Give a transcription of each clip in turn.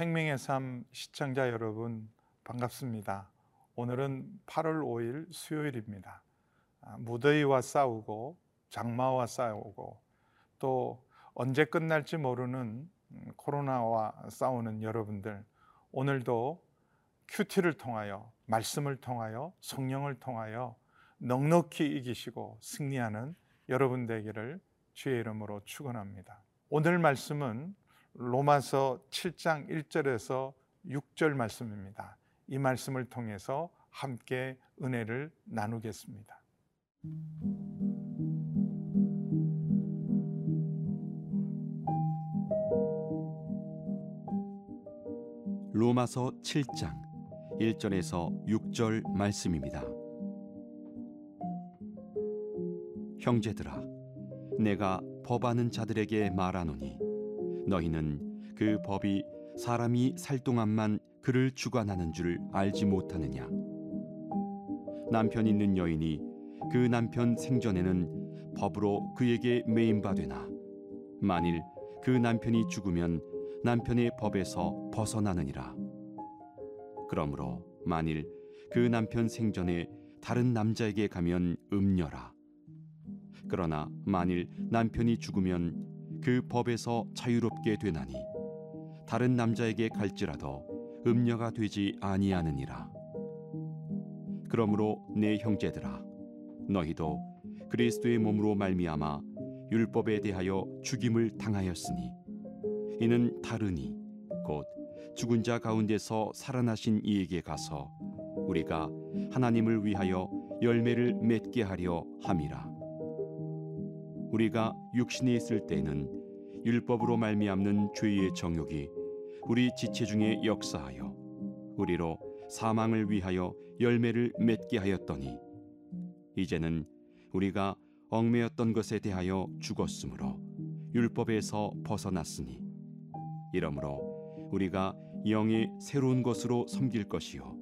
생명의 삶 시청자 여러분 반갑습니다. 오늘은 8월 5일 수요일입니다. 아, 무더위와 싸우고 장마와 싸우고 또 언제 끝날지 모르는 음, 코로나와 싸우는 여러분들 오늘도 큐티를 통하여 말씀을 통하여 성령을 통하여 넉넉히 이기시고 승리하는 여러분 되기를 주의 이름으로 축원합니다. 오늘 말씀은 로마서 7장 1절에서 6절 말씀입니다. 이 말씀을 통해서 함께 은혜를 나누겠습니다. 로마서 7장 1절에서 6절 말씀입니다. 형제들아 내가 법하는 자들에게 말하노니 너희는 그 법이 사람이 살 동안만 그를 주관하는 줄 알지 못하느냐? 남편 있는 여인이 그 남편 생전에는 법으로 그에게 매임바 되나? 만일 그 남편이 죽으면 남편의 법에서 벗어나느니라. 그러므로 만일 그 남편 생전에 다른 남자에게 가면 음녀라. 그러나 만일 남편이 죽으면 그 법에서 자유롭게 되나니 다른 남자에게 갈지라도 음녀가 되지 아니하느니라. 그러므로 내 형제들아 너희도 그리스도의 몸으로 말미암아 율법에 대하여 죽임을 당하였으니 이는 다르니 곧 죽은 자 가운데서 살아나신 이에게 가서 우리가 하나님을 위하여 열매를 맺게 하려 함이라. 우리가 육신에 있을 때는 율법으로 말미암는 죄의 정욕이 우리 지체 중에 역사하여 우리로 사망을 위하여 열매를 맺게 하였더니 이제는 우리가 얽매였던 것에 대하여 죽었으므로 율법에서 벗어났으니 이러므로 우리가 영의 새로운 것으로 섬길 것이요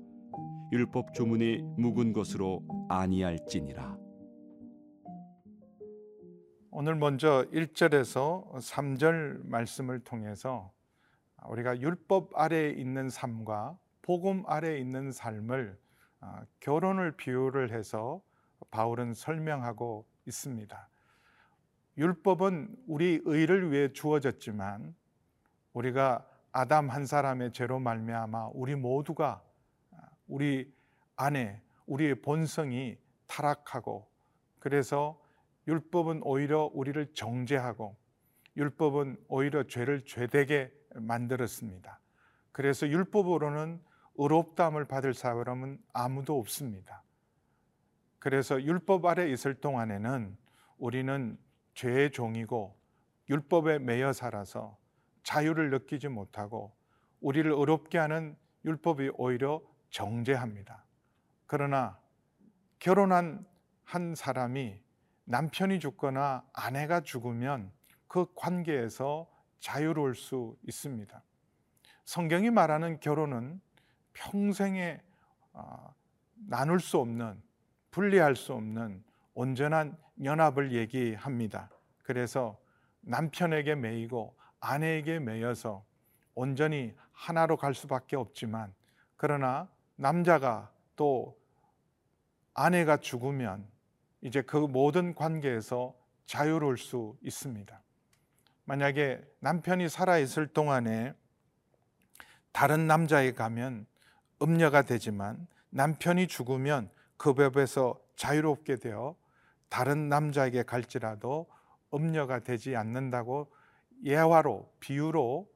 율법 조문의 묵은 것으로 아니할지니라 오늘 먼저 1절에서 3절 말씀을 통해서 우리가 율법 아래에 있는 삶과 복음 아래에 있는 삶을 아, 결혼을 비유를 해서 바울은 설명하고 있습니다. 율법은 우리 의를 위해 주어졌지만 우리가 아담 한 사람의 죄로 말미암아 우리 모두가 아, 우리 안에 우리의 본성이 타락하고 그래서 율법은 오히려 우리를 정죄하고 율법은 오히려 죄를 죄되게 만들었습니다. 그래서 율법으로는 의롭다함을 받을 사람은 아무도 없습니다. 그래서 율법 아래 있을 동안에는 우리는 죄의 종이고 율법에 매여 살아서 자유를 느끼지 못하고 우리를 어렵게 하는 율법이 오히려 정죄합니다. 그러나 결혼한 한 사람이 남편이 죽거나 아내가 죽으면 그 관계에서 자유로울 수 있습니다. 성경이 말하는 결혼은 평생에 어, 나눌 수 없는 분리할 수 없는 온전한 연합을 얘기합니다. 그래서 남편에게 매이고 아내에게 매여서 온전히 하나로 갈 수밖에 없지만 그러나 남자가 또 아내가 죽으면 이제 그 모든 관계에서 자유로울 수 있습니다. 만약에 남편이 살아있을 동안에 다른 남자에 가면 음녀가 되지만 남편이 죽으면 그 법에서 자유롭게 되어 다른 남자에게 갈지라도 음녀가 되지 않는다고 예화로 비유로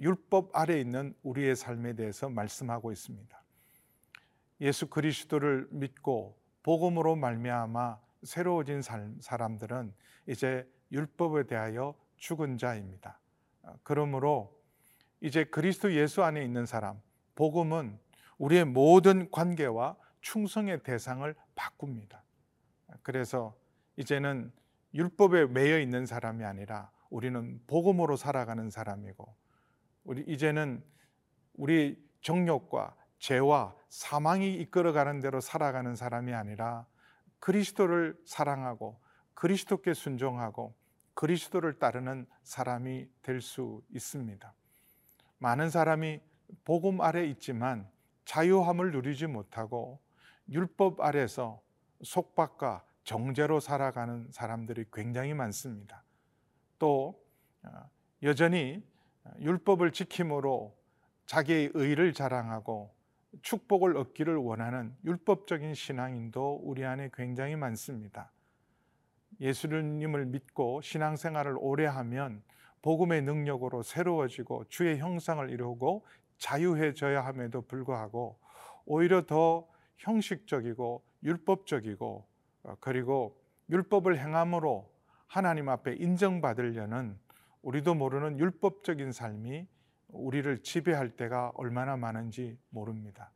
율법 아래 있는 우리의 삶에 대해서 말씀하고 있습니다. 예수 그리스도를 믿고 복음으로 말미암아 새로워진 사람들은 이제 율법에 대하여 죽은 자입니다. 그러므로 이제 그리스도 예수 안에 있는 사람, 복음은 우리의 모든 관계와 충성의 대상을 바꿉니다. 그래서 이제는 율법에 매여 있는 사람이 아니라 우리는 복음으로 살아가는 사람이고 우리 이제는 우리 정욕과 죄와 사망이 이끌어가는 대로 살아가는 사람이 아니라 그리스도를 사랑하고 그리스도께 순종하고 그리스도를 따르는 사람이 될 수 있습니다. 많은 사람이 복음 아래 있지만 자유함을 누리지 못하고 율법 아래서 속박과 정죄로 살아가는 사람들이 굉장히 많습니다. 또 어, 여전히 율법을 지킴으로 자기의 의를 자랑하고 축복을 얻기를 원하는 율법적인 신앙인도 우리 안에 굉장히 많습니다. 예수님을 믿고 신앙생활을 오래 하면 복음의 능력으로 새로워지고 주의 형상을 이루고 자유해져야 함에도 불구하고 오히려 더 형식적이고 율법적이고 어, 그리고 율법을 행함으로 하나님 앞에 인정받으려는 우리도 모르는 율법적인 삶이 우리를 지배할 때가 얼마나 많은지 모릅니다.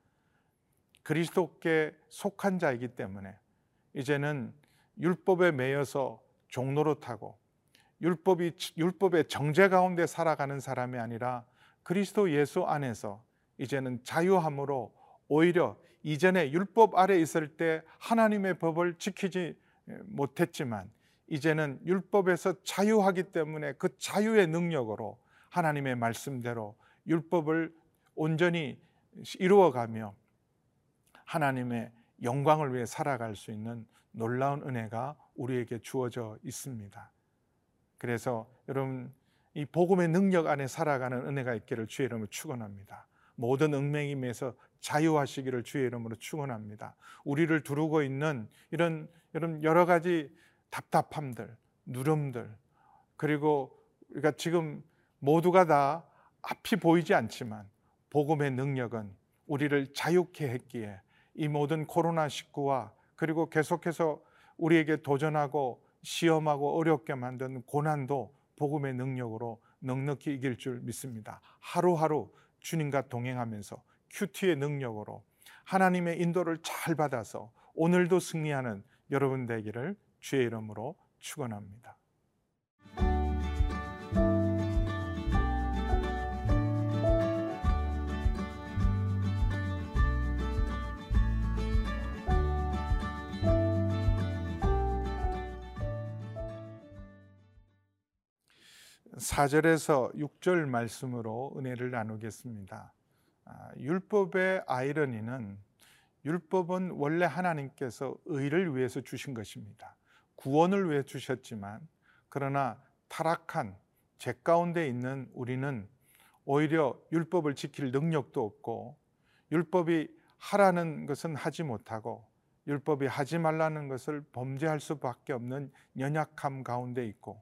그리스도께 속한 자이기 때문에 이제는 율법에 매여서 종로로 타고 율법이 율법의 정죄 가운데 살아가는 사람이 아니라 그리스도 예수 안에서 이제는 자유함으로 오히려 이전에 율법 아래 있을 때 하나님의 법을 지키지 못했지만 이제는 율법에서 자유하기 때문에 그 자유의 능력으로 하나님의 말씀대로 율법을 온전히 이루어가며 하나님의 영광을 위해 살아갈 수 있는 놀라운 은혜가 우리에게 주어져 있습니다. 그래서 여러분 이 복음의 능력 안에 살아가는 은혜가 있기를 주의 이름으로 축원합니다. 모든 얽매임에서 자유하시기를 주의 이름으로 축원합니다. 우리를 두르고 있는 이런 이런 여러 가지 답답함들, 누름들 그리고 우리가 지금 모두가 다 앞이 보이지 않지만 복음의 능력은 우리를 자유케 했기에 이 모든 코로나 19와 그리고 계속해서 우리에게 도전하고 시험하고 어렵게 만든 고난도 복음의 능력으로 넉넉히 이길 줄 믿습니다. 하루하루 주님과 동행하면서 큐티의 능력으로 하나님의 인도를 잘 받아서 오늘도 승리하는 여러분 되기를 주의 이름으로 축원합니다. 사절에서육절 말씀으로 은혜를 나누겠습니다. 아, 율법의 아이러니는 율법은 원래 하나님께서 의를 위해서 주신 것입니다. 구원을 위해 주셨지만 그러나 타락한 죄 가운데 있는 우리는 오히려 율법을 지킬 능력도 없고 율법이 하라는 것은 하지 못하고 율법이 하지 말라는 것을 범죄할 수밖에 없는 연약함 가운데 있고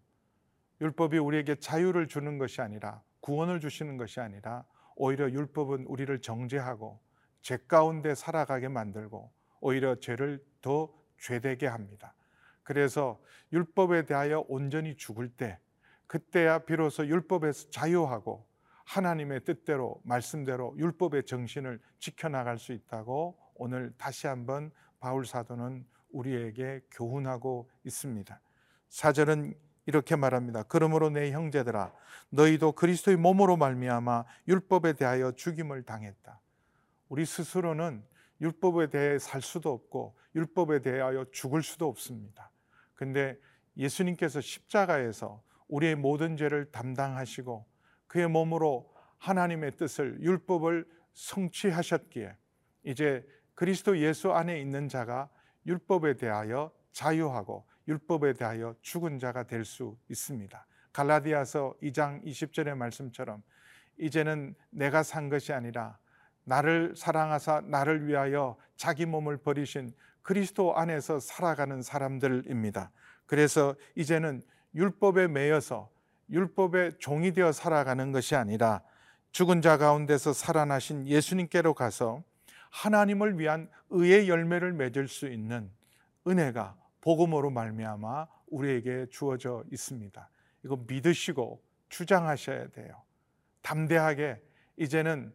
율법이 우리에게 자유를 주는 것이 아니라 구원을 주시는 것이 아니라 오히려 율법은 우리를 정죄하고 죄 가운데 살아가게 만들고 오히려 죄를 더 죄되게 합니다. 그래서 율법에 대하여 온전히 죽을 때 그때야 비로소 율법에서 자유하고 하나님의 뜻대로 말씀대로 율법의 정신을 지켜나갈 수 있다고 오늘 다시 한번 바울 사도는 우리에게 교훈하고 있습니다. 사절은 이렇게 말합니다. 그러므로 내 형제들아 너희도 그리스도의 몸으로 말미암아 율법에 대하여 죽임을 당했다. 우리 스스로는 율법에 대해 살 수도 없고 율법에 대하여 죽을 수도 없습니다. 근데 예수님께서 십자가에서 우리의 모든 죄를 담당하시고 그의 몸으로 하나님의 뜻을 율법을 성취하셨기에 이제 그리스도 예수 안에 있는 자가 율법에 대하여 자유하고 율법에 대하여 죽은 자가 될 수 있습니다. 갈라디아서 2장 20절의 말씀처럼 이제는 내가 산 것이 아니라 나를 사랑하사 나를 위하여 자기 몸을 버리신 그리스도 안에서 살아가는 사람들입니다. 그래서 이제는 율법에 매여서 율법의 종이 되어 살아가는 것이 아니라 죽은 자 가운데서 살아나신 예수님께로 가서 하나님을 위한 의의 열매를 맺을 수 있는 은혜가 복음으로 말미암아 우리에게 주어져 있습니다. 이거 믿으시고 주장하셔야 돼요. 담대하게 이제는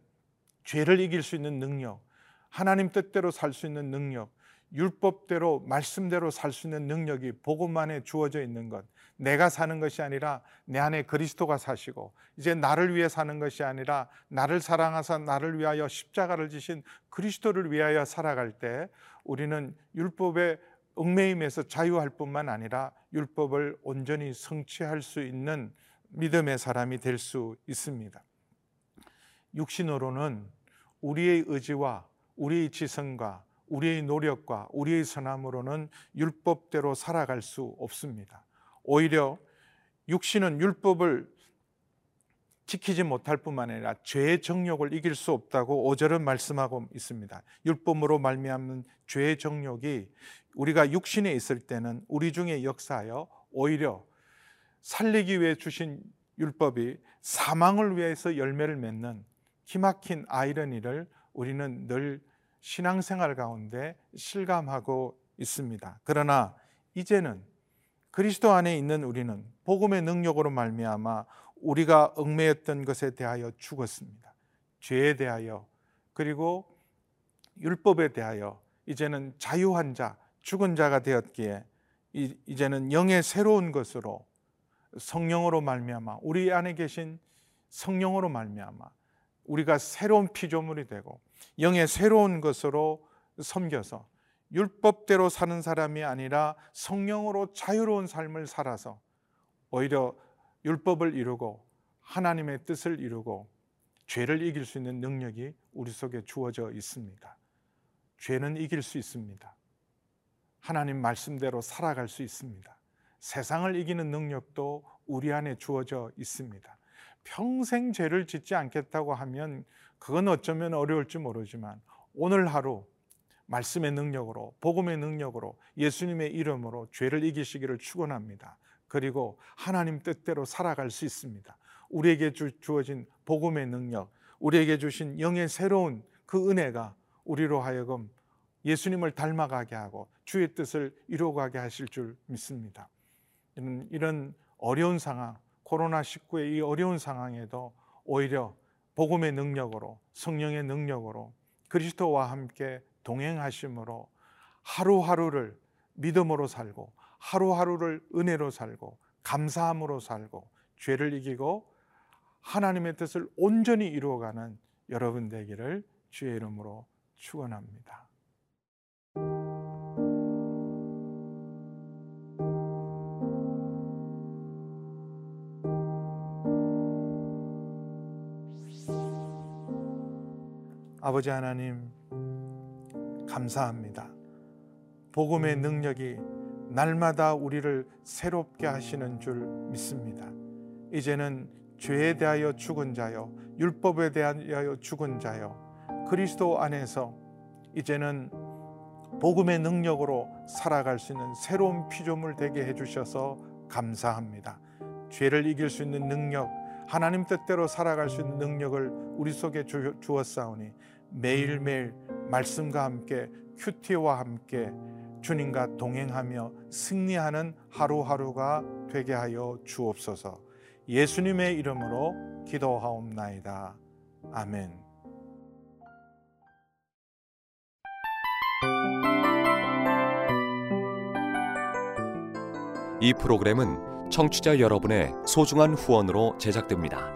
죄를 이길 수 있는 능력, 하나님 뜻대로 살 수 있는 능력, 율법대로 말씀대로 살 수 있는 능력이 복음 안에 주어져 있는 것. 내가 사는 것이 아니라 내 안에 그리스도가 사시고 이제 나를 위해 사는 것이 아니라 나를 사랑하사 나를 위하여 십자가를 지신 그리스도를 위하여 살아갈 때 우리는 율법의 얽매임에서 자유할 뿐만 아니라 율법을 온전히 성취할 수 있는 믿음의 사람이 될 수 있습니다. 육신으로는 우리의 의지와 우리의 지성과 우리의 노력과 우리의 선함으로는 율법대로 살아갈 수 없습니다. 오히려 육신은 율법을 지키지 못할 뿐만 아니라 죄의 정욕을 이길 수 없다고 5절은 말씀하고 있습니다. 율법으로 말미암는 죄의 정욕이 우리가 육신에 있을 때는 우리 중에 역사하여 오히려 살리기 위해 주신 율법이 사망을 위해서 열매를 맺는 기막힌 아이러니를 우리는 늘 신앙생활 가운데 실감하고 있습니다. 그러나 이제는 그리스도 안에 있는 우리는 복음의 능력으로 말미암아 우리가 얽매였던 것에 대하여 죽었습니다. 죄에 대하여 그리고 율법에 대하여 이제는 자유한 자, 죽은 자가 되었기에 이제는 영의 새로운 것으로 성령으로 말미암아 우리 안에 계신 성령으로 말미암아 우리가 새로운 피조물이 되고 영의 새로운 것으로 섬겨서 율법대로 사는 사람이 아니라 성령으로 자유로운 삶을 살아서 오히려 율법을 이루고 하나님의 뜻을 이루고 죄를 이길 수 있는 능력이 우리 속에 주어져 있습니다. 죄는 이길 수 있습니다. 하나님 말씀대로 살아갈 수 있습니다. 세상을 이기는 능력도 우리 안에 주어져 있습니다. 평생 죄를 짓지 않겠다고 하면 그건 어쩌면 어려울지 모르지만 오늘 하루 말씀의 능력으로 복음의 능력으로 예수님의 이름으로 죄를 이기시기를 축원합니다. 그리고 하나님 뜻대로 살아갈 수 있습니다. 우리에게 주, 어진 복음의 능력, 우리에게 주신 영의 새로운 그 은혜가 우리로 하여금 예수님을 닮아가게 하고 주의 뜻을 이루어가게 하실 줄 믿습니다. 이런, 이런 어려운 상황, 코로나19의 이 어려운 상황에도 오히려 복음의 능력으로 성령의 능력으로 그리스도와 함께 동행하심으로 하루하루를 믿음으로 살고 하루하루를 은혜로 살고 감사함으로 살고 죄를 이기고 하나님의 뜻을 온전히 이루어가는 여러분 되기를 주의 이름으로 축원합니다. 아버지 하나님 감사합니다. 복음의 능력이 날마다 우리를 새롭게 하시는 줄 믿습니다. 이제는 죄에 대하여 죽은 자요, 율법에 대하여 죽은 자요, 그리스도 안에서 이제는 복음의 능력으로 살아갈 수 있는 새로운 피조물 되게 해주셔서 감사합니다. 죄를 이길 수 있는 능력, 하나님 뜻대로 살아갈 수 있는 능력을 우리 속에 주었사오니 매일매일 말씀과 함께 큐티와 함께 주님과 동행하며 승리하는 하루하루가 되게 하여 주옵소서. 예수님의 이름으로 기도하옵나이다. 아멘. 이 프로그램은 청취자 여러분의 소중한 후원으로 제작됩니다.